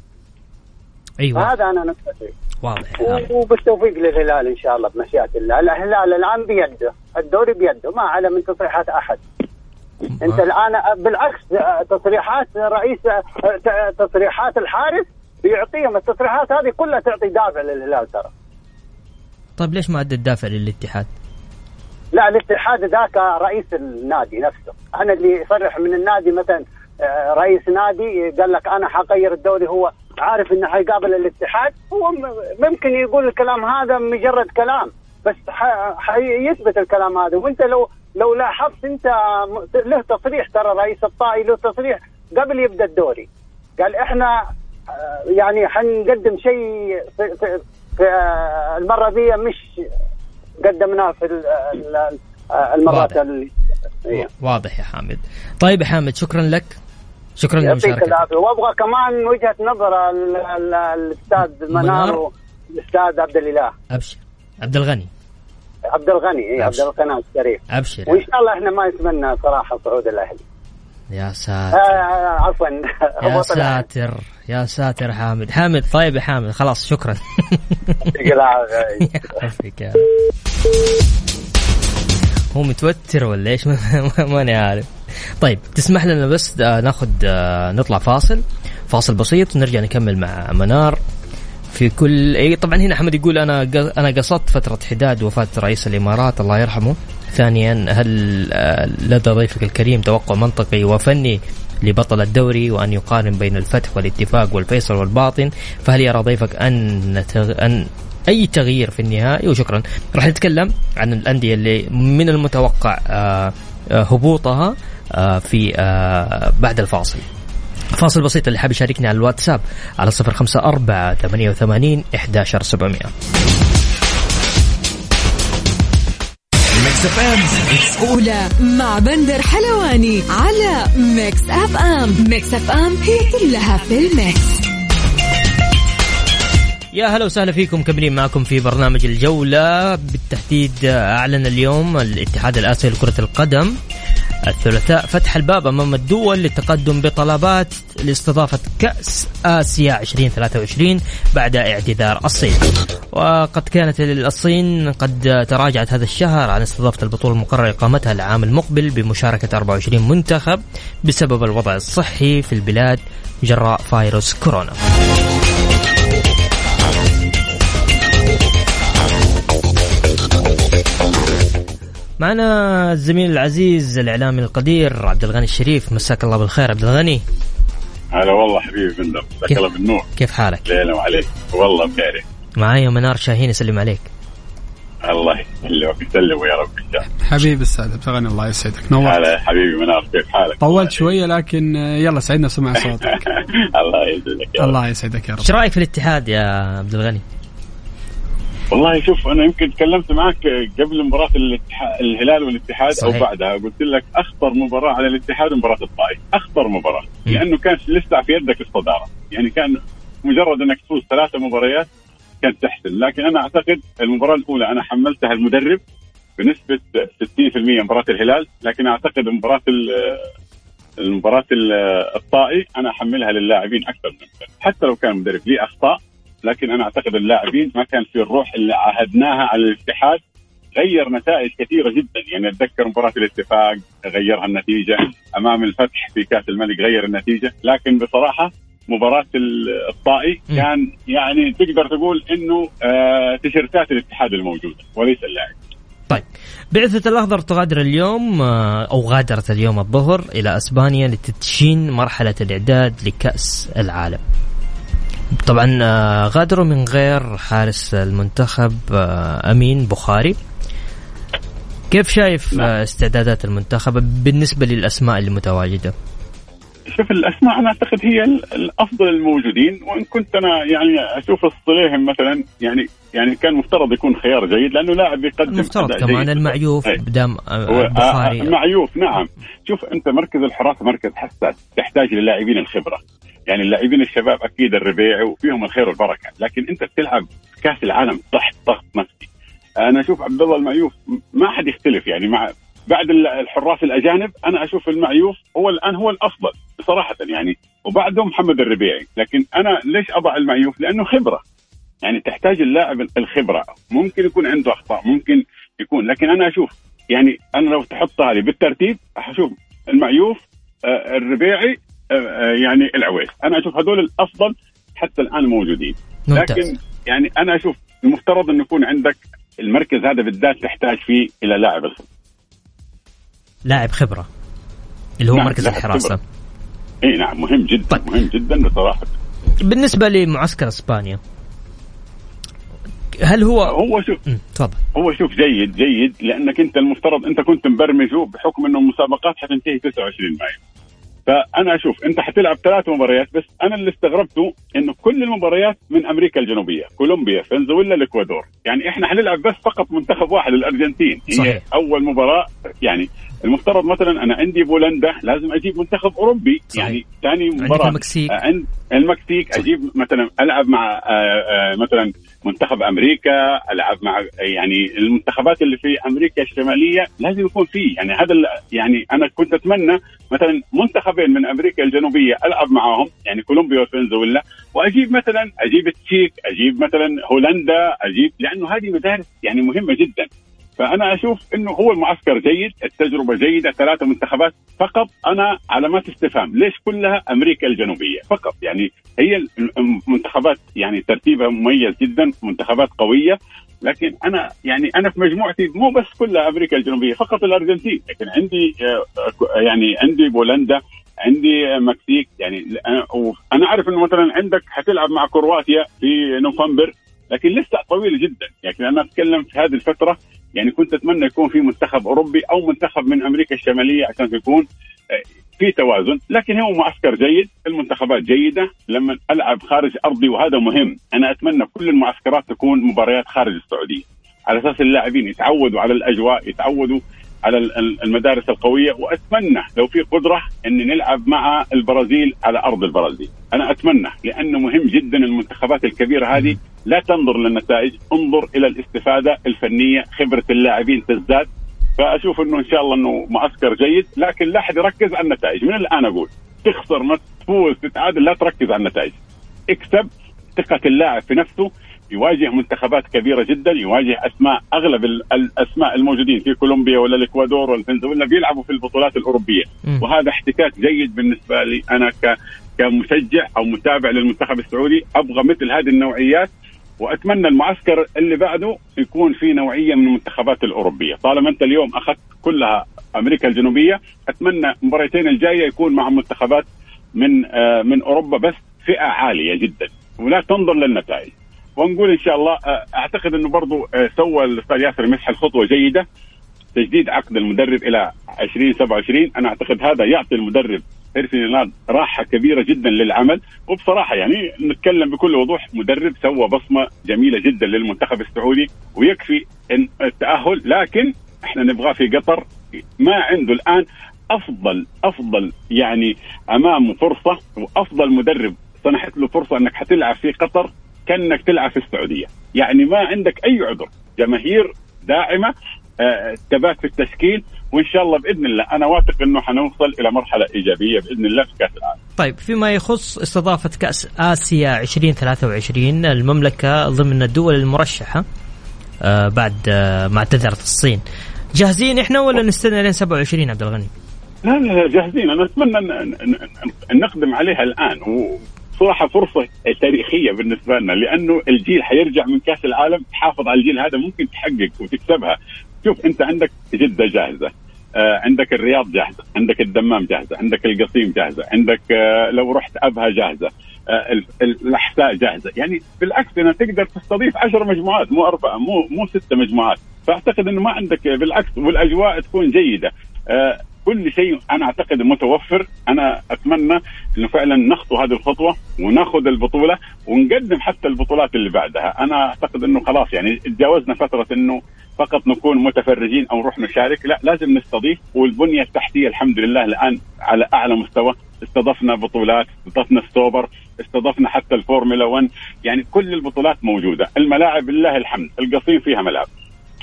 أيوه. فهذا أنا نقطتي واضح. وبالتوفيق للهلال إن شاء الله بمشيئة الله. الهلال الآن بيده. الدوري بيده. ما على من تصريحات أحد. أنت الآن بالعكس تصريحات رئيس تصريحات الحارس بيعطيهم. التصريحات هذه كلها تعطي دافع للهلال ترى. طيب ليش ما أدى الدافع للاتحاد؟ لا الاتحاد ذاك رئيس النادي نفسه. أنا اللي يصرح من النادي مثلا آه، رئيس نادي قال لك أنا حغير الدوري هو عارف إنه حيقابل الاتحاد هو ممكن يقول الكلام هذا مجرد كلام بس حيثبت الكلام هذا وأنت لو لو لاحظت أنت له تصريح ترى رئيس الطائي له تصريح قبل يبدأ الدوري قال إحنا آه، يعني حنقدم شيء في, في, في آه، المرة دي مش قدمناه في ال- المرات واضح. اللي إيه. واضح يا حامد. طيب يا حامد شكرا لك. شكرا يعطيك. العافيه وأبغى كمان وجهة نظر ال- ال- الأستاذ منار. والأستاذ عبد الإله. أبشر. عبد الغني. عبد الغني إيه عبد. القناه الشريف. أبشر. وإن شاء الله إحنا ما نتمنى صراحة صعود الأهلي. يا آه ساتر. عفوا. يا. ساتر. يا ساتر حامد. حامد طيب يا حامد خلاص شكرا. يعطيك العافية. يعافيك يا هو متوتر ولا إيش؟ ما- ما- ماني عارف. طيب تسمح لنا بس آه، ناخذ آه، نطلع فاصل. فاصل بسيط ونرجع نكمل مع منار. في كل إي طبعا هنا أحمد يقول أنا أنا قصدت فترة حداد وفاه رئيس الإمارات الله يرحمه. ثانيا هل آه، لدى ضيفك الكريم توقع منطقي وفني لبطل الدوري وأن يقارن بين الفتح والاتفاق والفيصل والباطن؟ فهل يرى ضيفك أن. أن أي تغيير في النهائي؟ وشكرا. راح نتكلم عن الأندية اللي من المتوقع هبوطها. في آه، بعد الفاصل. فاصل بسيط اللي حاب يشاركني على الواتساب على صفر خمسة أربعة ثمانية وثمانين إحداشر سبعمية. الجولة مع بندر حلواني على Mix FM Mix FM هي كلها في ال Mix. يا هلا وسهلا فيكم مكملين معكم في برنامج الجولة. بالتحديد أعلن اليوم الاتحاد الآسيوي لكرة القدم. الثلاثاء فتح الباب أمام الدول للتقدم بطلبات لاستضافة كأس آسيا 2023 بعد اعتذار الصين. وقد كانت الصين قد تراجعت هذا الشهر عن استضافة البطولة المقرر إقامتها العام المقبل بمشاركة 24 منتخب بسبب الوضع الصحي في البلاد جراء فيروس كورونا. معنا الزميل العزيز الإعلامي القدير عبد الغني الشريف. مساك الله بالخير. عبد الغني. هلا والله حبيبي بندر مساك؟ الله بالنور. كيف حالك؟ ليلة وعليك. والله بخير. معايا منار شاهين يسلم عليك. الله يسلمك يسلمه يا رب. إن شاء الله. حبيبي السعد بتغني الله يسعدك. نورت. هلا حبيبي منار. كيف حالك؟ طولت شوية لكن يلا سعدنا سمع صوتك. الله يسعدك يا رب. الله يسعدك يا رب. إيش رأيك في الاتحاد يا عبد الغني؟ والله شوف أنا يمكن تكلمت معك قبل مباراة الهلال والاتحاد صحيح. أو بعدها. قلت لك أخطر مباراة على الاتحاد مباراة الطائف أخطر مباراة. مم. لأنه كان لسه في يدك الصدارة. يعني كان مجرد أنك تفوز ثلاثة مباريات كانت تحسن. لكن أنا أعتقد المباراة الأولى أنا حملتها المدرب بنسبة 60% مباراة الهلال. لكن أعتقد مباراة ال- المباراة ال- الطائي أنا أحملها للاعبين أكثر من حتى لو كان المدرب ليه أخطاء لكن أنا أعتقد اللاعبين ما كان في الروح اللي عاهدناها على الاتحاد. غير نتائج كثيرة جدا. يعني أتذكر مباراة الاتفاق غيرها النتيجة. أمام الفتح في كأس الملك غير النتيجة. لكن بصراحة مباراة ال- الطائي. كان يعني تقدر تقول إنه آه تيشيرتات الاتحاد الموجودة وليس اللاعب. طيب. بعثة الأخضر تغادر اليوم آه، أو غادرت اليوم الظهر إلى أسبانيا لتدشين مرحلة الإعداد لكأس العالم. طبعا آه، غادروا من غير حارس المنتخب آه، أمين بخاري. كيف شايف نعم. آه، استعدادات المنتخب بالنسبة للأسماء اللي متواجدة شوف الأسماء أنا أعتقد هي ال- الأفضل الموجودين. وإن كنت أنا يعني أشوف الصليهم مثلا يعني يعني كان مفترض يكون خيار جيد لأنه لاعب يقدم أداء كمان جيد. المعيوف هو آه، بخاري. آه، معيوف نعم. شوف أنت مركز الحراسه مركز حساس تحتاج للاعبين الخبرة. يعني اللاعبين الشباب أكيد الربيعي وفيهم الخير والبركة. لكن أنت بتلعب كأس العالم تحت ضغط نفسي أنا أشوف عبد الله المعيوف ما حد يختلف يعني مع بعد ال- الحراس الأجانب أنا أشوف المعيوف هو الآن هو الأفضل صراحة يعني. وبعده محمد الربيعي. لكن أنا ليش أضع المعيوف؟ لأنه خبرة. يعني تحتاج اللاعب الخبرة. ممكن يكون عنده أخطاء ممكن يكون. لكن أنا أشوف يعني أنا لو تحطها لي بالترتيب أشوف المعيوف آه، الربيعي يعني العويس أنا أشوف هذول الأفضل حتى الآن موجودين. ممتاز. لكن يعني أنا أشوف المفترض انه يكون عندك المركز هذا بالذات تحتاج فيه إلى لاعب لاعب خبرة. اللي هو نعم، مركز خبرة. إي نعم مهم جدا طيب. مهم جدا بصراحة. بالنسبة لمعسكر إسبانيا هل هو هو شوف تفضل. هو شوف جيد جيد لأنك أنت المفترض أنت كنت مبرمجه بحكم إنه المسابقات حتنتهي 29 مايو. فأنا أشوف أنت حتلعب ثلاث مباريات بس أنا اللي استغربته إنه كل المباريات من أمريكا الجنوبية كولومبيا فنزويلا الإكوادور يعني إحنا حنلعب بس فقط منتخب واحد الأرجنتين هي صحيح. أول مباراة يعني المفترض مثلا أنا عندي بولندا لازم أجيب منتخب أوروبي صحيح. يعني ثاني مباراة المكسيك. آه، عند المكسيك أجيب مثلا ألعب مع آه، آه، مثلا منتخب أمريكا ألعب مع يعني المنتخبات اللي في أمريكا الشمالية لازم يكون فيه. يعني هذا يعني أنا كنت أتمنى مثلا منتخبين من أمريكا الجنوبية ألعب معاهم. يعني كولومبيا وفنزويلا. وأجيب مثلا أجيب التشيك أجيب مثلا هولندا أجيب لأنه هذه مدارس يعني مهمة جدا. فأنا أشوف إنه هو المعسكر جيد التجربة جيدة ثلاثة منتخبات فقط. أنا علامات استفهام ليش كلها أمريكا الجنوبية فقط؟ يعني هي المنتخبات يعني ترتيبها مميز جدا منتخبات قوية. لكن أنا يعني أنا في مجموعتي مو بس كلها أمريكا الجنوبية فقط الأرجنتين. لكن عندي آه، يعني عندي بولندا عندي مكسيك. يعني وأنا عارف إنه مثلا عندك حتلعب مع كرواتيا في نوفمبر لكن لسه طويل جدا. يعني أنا أتكلم في هذه الفترة يعني كنت أتمنى يكون في منتخب أوروبي أو منتخب من أمريكا الشمالية عشان يكون آه، في توازن. لكن هو معسكر جيد المنتخبات جيدة. لما ألعب خارج أرضي وهذا مهم. أنا أتمنى كل المعسكرات تكون مباريات خارج السعودية. على أساس اللاعبين يتعودوا على الأجواء يتعودوا على ال- ال- المدارس القوية. وأتمنى لو في قدرة إن نلعب مع البرازيل على أرض البرازيل. أنا أتمنى لأنه مهم جدا المنتخبات الكبيرة هذه. لا تنظر للنتائج انظر إلى الاستفادة الفنية خبرة اللاعبين تزداد فأشوف إنه إن شاء الله إنه معسكر جيد لكن لا أحد يركز على النتائج. من الآن أقول تخسر ما تفوز تتعادل لا تركز على النتائج. اكسب ثقة اللاعب في نفسه يواجه منتخبات كبيرة جدا يواجه أسماء أغلب ال- الاسماء الموجودين في كولومبيا ولا الإكوادور ولا الفنزويلا بيلعبوا في البطولات الأوروبية. وهذا احتكاك جيد بالنسبة لي أنا كمشجع أو متابع للمنتخب السعودي. أبغى مثل هذه النوعيات وأتمنى المعسكر اللي بعده يكون في نوعية من المنتخبات الأوروبية. طالما أنت اليوم أخذت كلها أمريكا الجنوبية أتمنى المباراتين الجاية يكون مع منتخبات من آه من أوروبا بس فئة عالية جدا. ولا تنظر للنتائج. ونقول إن شاء الله آه، أعتقد إنه برضو آه، سوى الأستاذ ياسر مسحل خطوة جيدة. تجديد عقد المدرب إلى 2027 أنا أعتقد هذا يعطي المدرب هيرسي ناد راحة كبيرة جدا للعمل وبصراحة يعني نتكلم بكل وضوح مدرب سوى بصمة جميلة جدا للمنتخب السعودي ويكفي إن التأهل لكن إحنا نبغاه في قطر ما عنده الآن أفضل أفضل يعني امامه فرصة وأفضل مدرب سنحت له فرصة إنك حتلعب في قطر كأنك تلعب في السعودية. يعني ما عندك أي عذر. جماهير داعمة آه، ثبات في التشكيل وإن شاء الله بإذن الله. أنا واثق إنه حنوصل إلى مرحلة إيجابية بإذن الله في كأس العالم. طيب فيما يخص استضافة كأس آسيا 2023 المملكة ضمن الدول المرشحة آه بعد آه ما اعتذرت الصين. جاهزين إحنا ولا نستنى لين 27 عبد الغني؟ لا لا جاهزين. أنا أتمنى أن نقدم عليها الآن. وصراحة فرصة تاريخية بالنسبة لنا لأنه الجيل حيرجع من كأس العالم. تحافظ على الجيل هذا ممكن تحقق وتكسبها. شوف أنت عندك جدة جاهزة. عندك الرياض جاهزة عندك الدمام جاهزة عندك القصيم جاهزة عندك آه لو رحت أبها جاهزة آه الأحساء جاهزة. يعني بالعكس انها تقدر تستضيف عشر مجموعات مو أربعة مو مو ست مجموعات. فأعتقد إنه ما عندك بالعكس والأجواء تكون جيدة. آه كل شيء أنا أعتقد متوفر. أنا أتمنى إنه فعلا نخطو هذه الخطوة وناخذ البطولة ونقدم حتى البطولات اللي بعدها. أنا أعتقد إنه خلاص يعني تجاوزنا فترة إنه فقط نكون متفرجين أو نروح نشارك. لا لازم نستضيف. والبنية التحتية الحمد لله الآن على أعلى مستوى. استضفنا بطولات استضفنا السوبر استضفنا حتى الفورمولا 1 يعني كل البطولات موجودة. الملاعب لله الحمد. القصيم فيها ملعب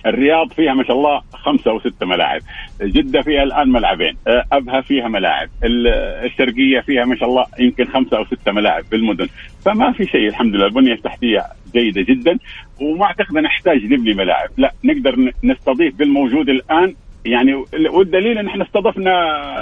الرياض فيها ما شاء الله خمسة أو ستة ملاعب. جدة فيها الآن ملعبين. أه، أبها فيها ملاعب. الشرقية فيها ما شاء الله يمكن خمسة أو ستة ملاعب بالمدن. فما في شيء الحمد لله. البنية التحتية جيدة جدا. وما أعتقد نحتاج نبني ملاعب. لا نقدر نستضيف بالموجود الآن. يعني والدليل إن إحنا استضفنا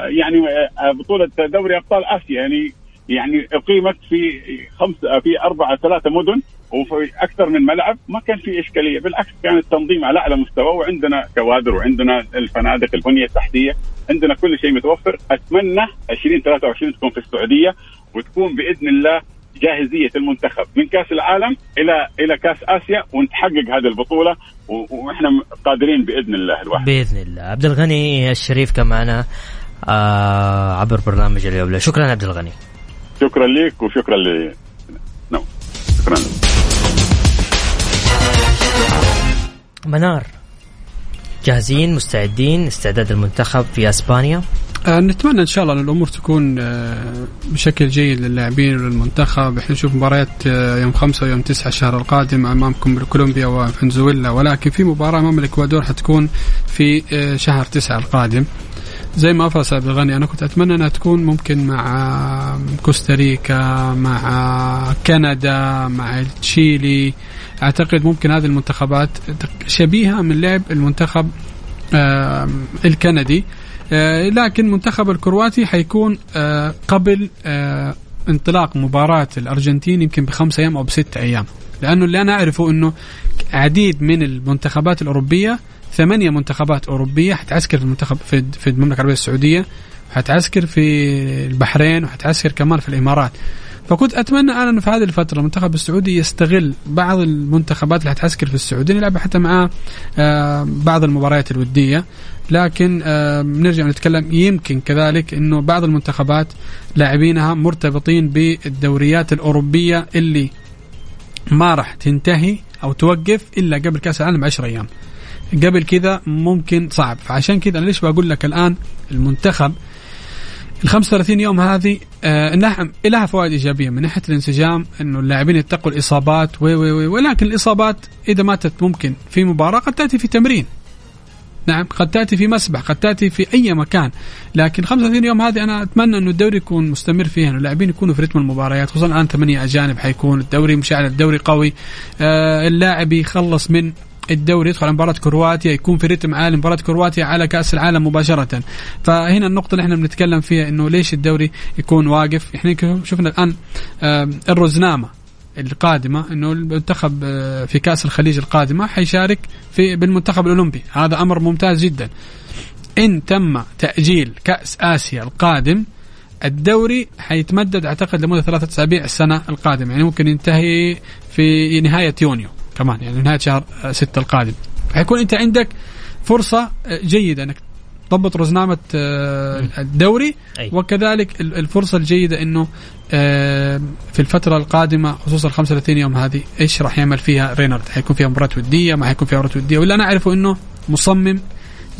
يعني أه، بطولة دوري أبطال آسيا. يعني يعني أقيمت في خمسة في أربعة ثلاثة مدن. وفي أكثر من ملعب ما كان في إشكالية بالعكس كان التنظيم على أعلى مستوى وعندنا كوادر وعندنا الفنادق البنية التحتية عندنا كل شيء متوفر. أتمنى 2023 تكون في السعودية وتكون بإذن الله جاهزية المنتخب من كأس العالم إلى إلى كأس آسيا ونتحقق هذه البطولة وإحنا قادرين بإذن الله الواحد. بإذن الله. عبد الغني الشريف كان معنا آه عبر برنامج اليوم. شكرا عبد الغني. شكرا لك وشكرا ل نو شكرا. منار. جاهزين مستعدين استعداد المنتخب في إسبانيا؟ آه نتمنى إن شاء الله أن الأمور تكون آه بشكل جيد للاعبين وللمنتخب. إحنا نشوف مباريات آه يوم خمسة ويوم تسعة الشهر القادم أمامكم كولومبيا وفنزويلا. ولكن في مباراة أمام الإكوادور حتكون في آه، شهر تسعة القادم. زي ما افرس عبد الغني أنا كنت أتمنى أنها تكون ممكن مع كوستاريكا مع كندا مع تشيلي أعتقد ممكن هذه المنتخبات شبيهة من لعب المنتخب الكندي. آه، لكن منتخب الكرواتي حيكون آه، قبل آه، انطلاق مباراة الأرجنتين يمكن بخمسة أيام أو بستة أيام. لأنه اللي أنا أعرفه أنه عديد من المنتخبات الأوروبية ثمانية منتخبات أوروبية حتعسكر في المنتخب في, المملكة العربية السعودية وحتعسكر في البحرين وحتعسكر كمان في الإمارات. فكنت أتمنى أنا انه في هذه الفترة المنتخب السعودي يستغل بعض المنتخبات اللي حتعسكر في السعوديه يلعب حتى مع آه، بعض المباريات الودية لكن آه، نرجع نتكلم يمكن كذلك إنه بعض المنتخبات لاعبينها مرتبطين بالدوريات الأوروبية اللي ما راح تنتهي أو توقف إلا قبل كأس العالم ب 10 أيام. قبل كذا ممكن صعب فعشان كذا أنا ليش بقول لك الآن المنتخب ال 35 يوم هذه آه نعم لها فوائد إيجابية. من ناحية الانسجام إنه اللاعبين يتقوا الإصابات و ولكن الإصابات إذا ماتت ممكن في مباراة قد تأتي في تمرين. نعم قد تأتي في مسبح قد تأتي في أي مكان. لكن 35 يوم هذه أنا أتمنى إنه الدوري يكون مستمر فيها إنه اللاعبين يكونوا في رتم المباريات خصوصا الآن ثمانية أجانب حيكون الدوري مشعل الدوري قوي. آه اللاعب يخلص من الدوري يدخل على مباراة كرواتيا يكون في رتم عالي مباراة كرواتيا على كأس العالم مباشرة. فهنا النقطة اللي إحنا بنتكلم فيها إنه ليش الدوري يكون واقف؟ إحنا شفنا الآن الرزنامة القادمة إنه المنتخب آه، في كأس الخليج القادمة حيشارك في بالمنتخب الأولمبي. هذا أمر ممتاز جدا. إن تم تأجيل كأس آسيا القادم الدوري حيتمدد أعتقد لمدة ثلاثة أسابيع السنة القادمة. يعني ممكن ينتهي في نهاية يونيو. كمان يعني نهاية شهر ستة القادم. حيكون أنت عندك فرصة جيدة إنك تضبط رزنامة آه، الدوري. وكذلك ال- الفرصة الجيدة إنه آه، في الفترة القادمة خصوصا ال 35 يوم هذه إيش راح يعمل فيها رينارد؟ حيكون فيها مباراة ودية ما حيكون فيها مباراة ودية. ولا أنا أعرفه إنه مصمم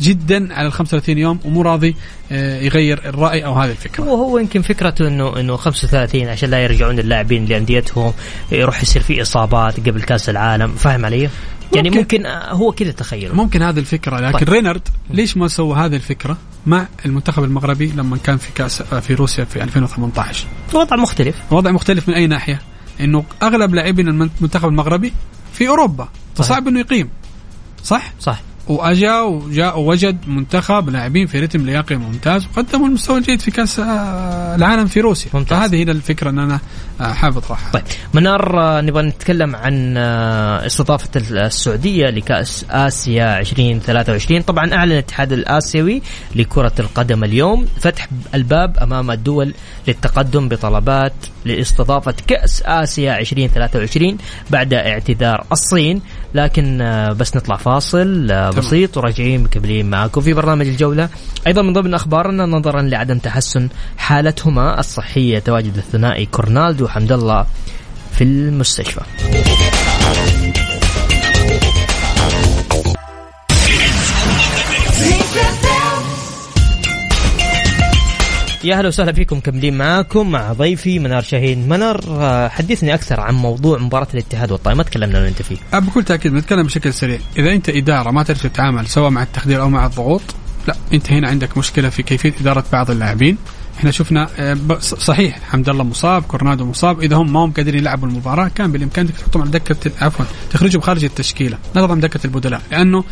جدا على ال 35 يوم ومو راضي آه، يغير الرأي أو هذه الفكرة. هو هو يمكن فكرته انه إنه 35 عشان لا يرجعون اللاعبين لأنديتهم يروح يصير في إصابات قبل كأس العالم. فاهم علي؟ يعني ممكن. ممكن آه، هو كذا تخيل ممكن هذه الفكرة لكن طيب. طيب. رينارد ليش ما سوى هذه الفكرة مع المنتخب المغربي لما كان في كأس في روسيا في 2018 وضع مختلف. وضع مختلف من أي ناحية؟ إنه أغلب لاعبين المنتخب المغربي في أوروبا فصعب إنه يقيم. صح؟ صح. وأجا وجاء ووجد منتخب لاعبين في رتم لياقي ممتاز وقدموا المستوى الجيد في كأس آه، العالم في روسيا ممتاز. فهذه هي الفكرة إن أنا آه، حابب أطرحها طيب منار آه، نبغى نتكلم عن استضافة السعودية لكأس آسيا 2023 طبعا أعلن الاتحاد الآسيوي لكرة القدم اليوم فتح الباب أمام الدول للتقدم بطلبات لاستضافة كأس آسيا 2023 بعد اعتذار الصين لكن بس نطلع فاصل. بسيط وراجعين مكملين معكم في برنامج الجولة أيضا من ضمن أخبارنا نظرا لعدم تحسن حالتهما الصحية تواجد الثنائي كورنالدو وحمد الله في المستشفى. يا أهلا وسهلا فيكم مكملين معاكم مع ضيفي منار شاهين. منار آه، حدثني أكثر عن موضوع مباراة الاتحاد والطائي ما تكلمنا أنا وأنت فيه. بكل تأكيد بنتكلم بشكل سريع. إذا أنت إدارة ما تعرف تتعامل سواء مع التخدير أو مع الضغوط لا أنت هنا عندك مشكلة في كيفية إدارة بعض اللاعبين. إحنا شفنا آه، صحيح حمد الله مصاب كورنادو مصاب. إذا هم ما هم قادرين يلعبوا المباراة كان بالإمكان أنك تحطهم على دكة عفوا تخرجهم خارج التشكيلة. طبعا دكة البدلاء لأنه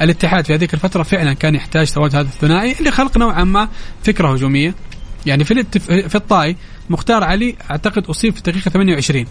الاتحاد في هذيك الفترة فعلا كان يحتاج تواجد هذا الثنائي اللي خلق نوعا ما فكرة هجومية. يعني في الاتف... في الطائي مختار علي أعتقد أصيب في الدقيقه 28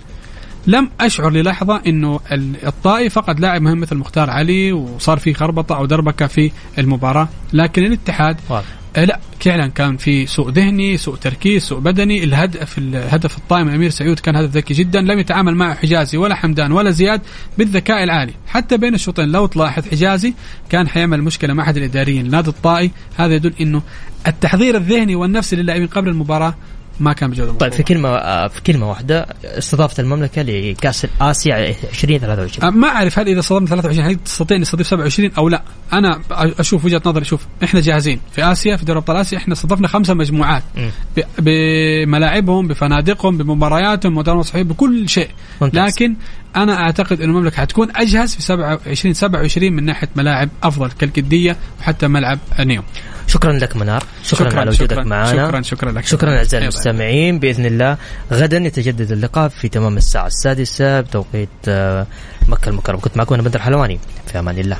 لم أشعر للحظة إنه ال- الطائي فقد لاعب مهم مثل مختار علي وصار في خربطة أو دربكة في المباراة. لكن الاتحاد واضح. آه لا فعلا كان في سوء ذهني سوء تركيز سوء بدني. الهدف الهدف الطائي من أمير سعود كان هدف ذكي جدا. لم يتعامل معه حجازي ولا حمدان ولا زياد بالذكاء العالي. حتى بين الشوطين لو تلاحظ حجازي كان حيعمل مشكلة مع أحد الإداريين. نادي الطائي هذا يدل إنه التحضير الذهني والنفسي للاعبين قبل المباراة ما كان بجودة طيب في كلمة في كلمة واحدة استضافه المملكة لكأس آسيا 2023 أه، ما أعرف هل إذا صدمنا 23 هل تستطيع ان نستضيف 27 أو لا؟ أنا أشوف وجهة نظري شوف إحنا جاهزين. في آسيا في دوري أبطال آسيا إحنا استضفنا خمسة مجموعات. بملاعبهم بفنادقهم بمبارياتهم مدرب صحيح بكل شيء. ممتاز. لكن أنا أعتقد ان المملكة حتكون أجهز في 27 27 من ناحية ملاعب أفضل كالقدية وحتى ملعب نيوم شكرا لك منار. شكرا, شكراً، على وجودك شكراً، معنا. شكراً، شكراً لك. شكرا أعزائي. المستمعين بإذن الله غدا يتجدد اللقاء في تمام الساعة السادسة بتوقيت آه، مكة المكرمة. كنت معكم أنا بدر حلواني. في أمان الله.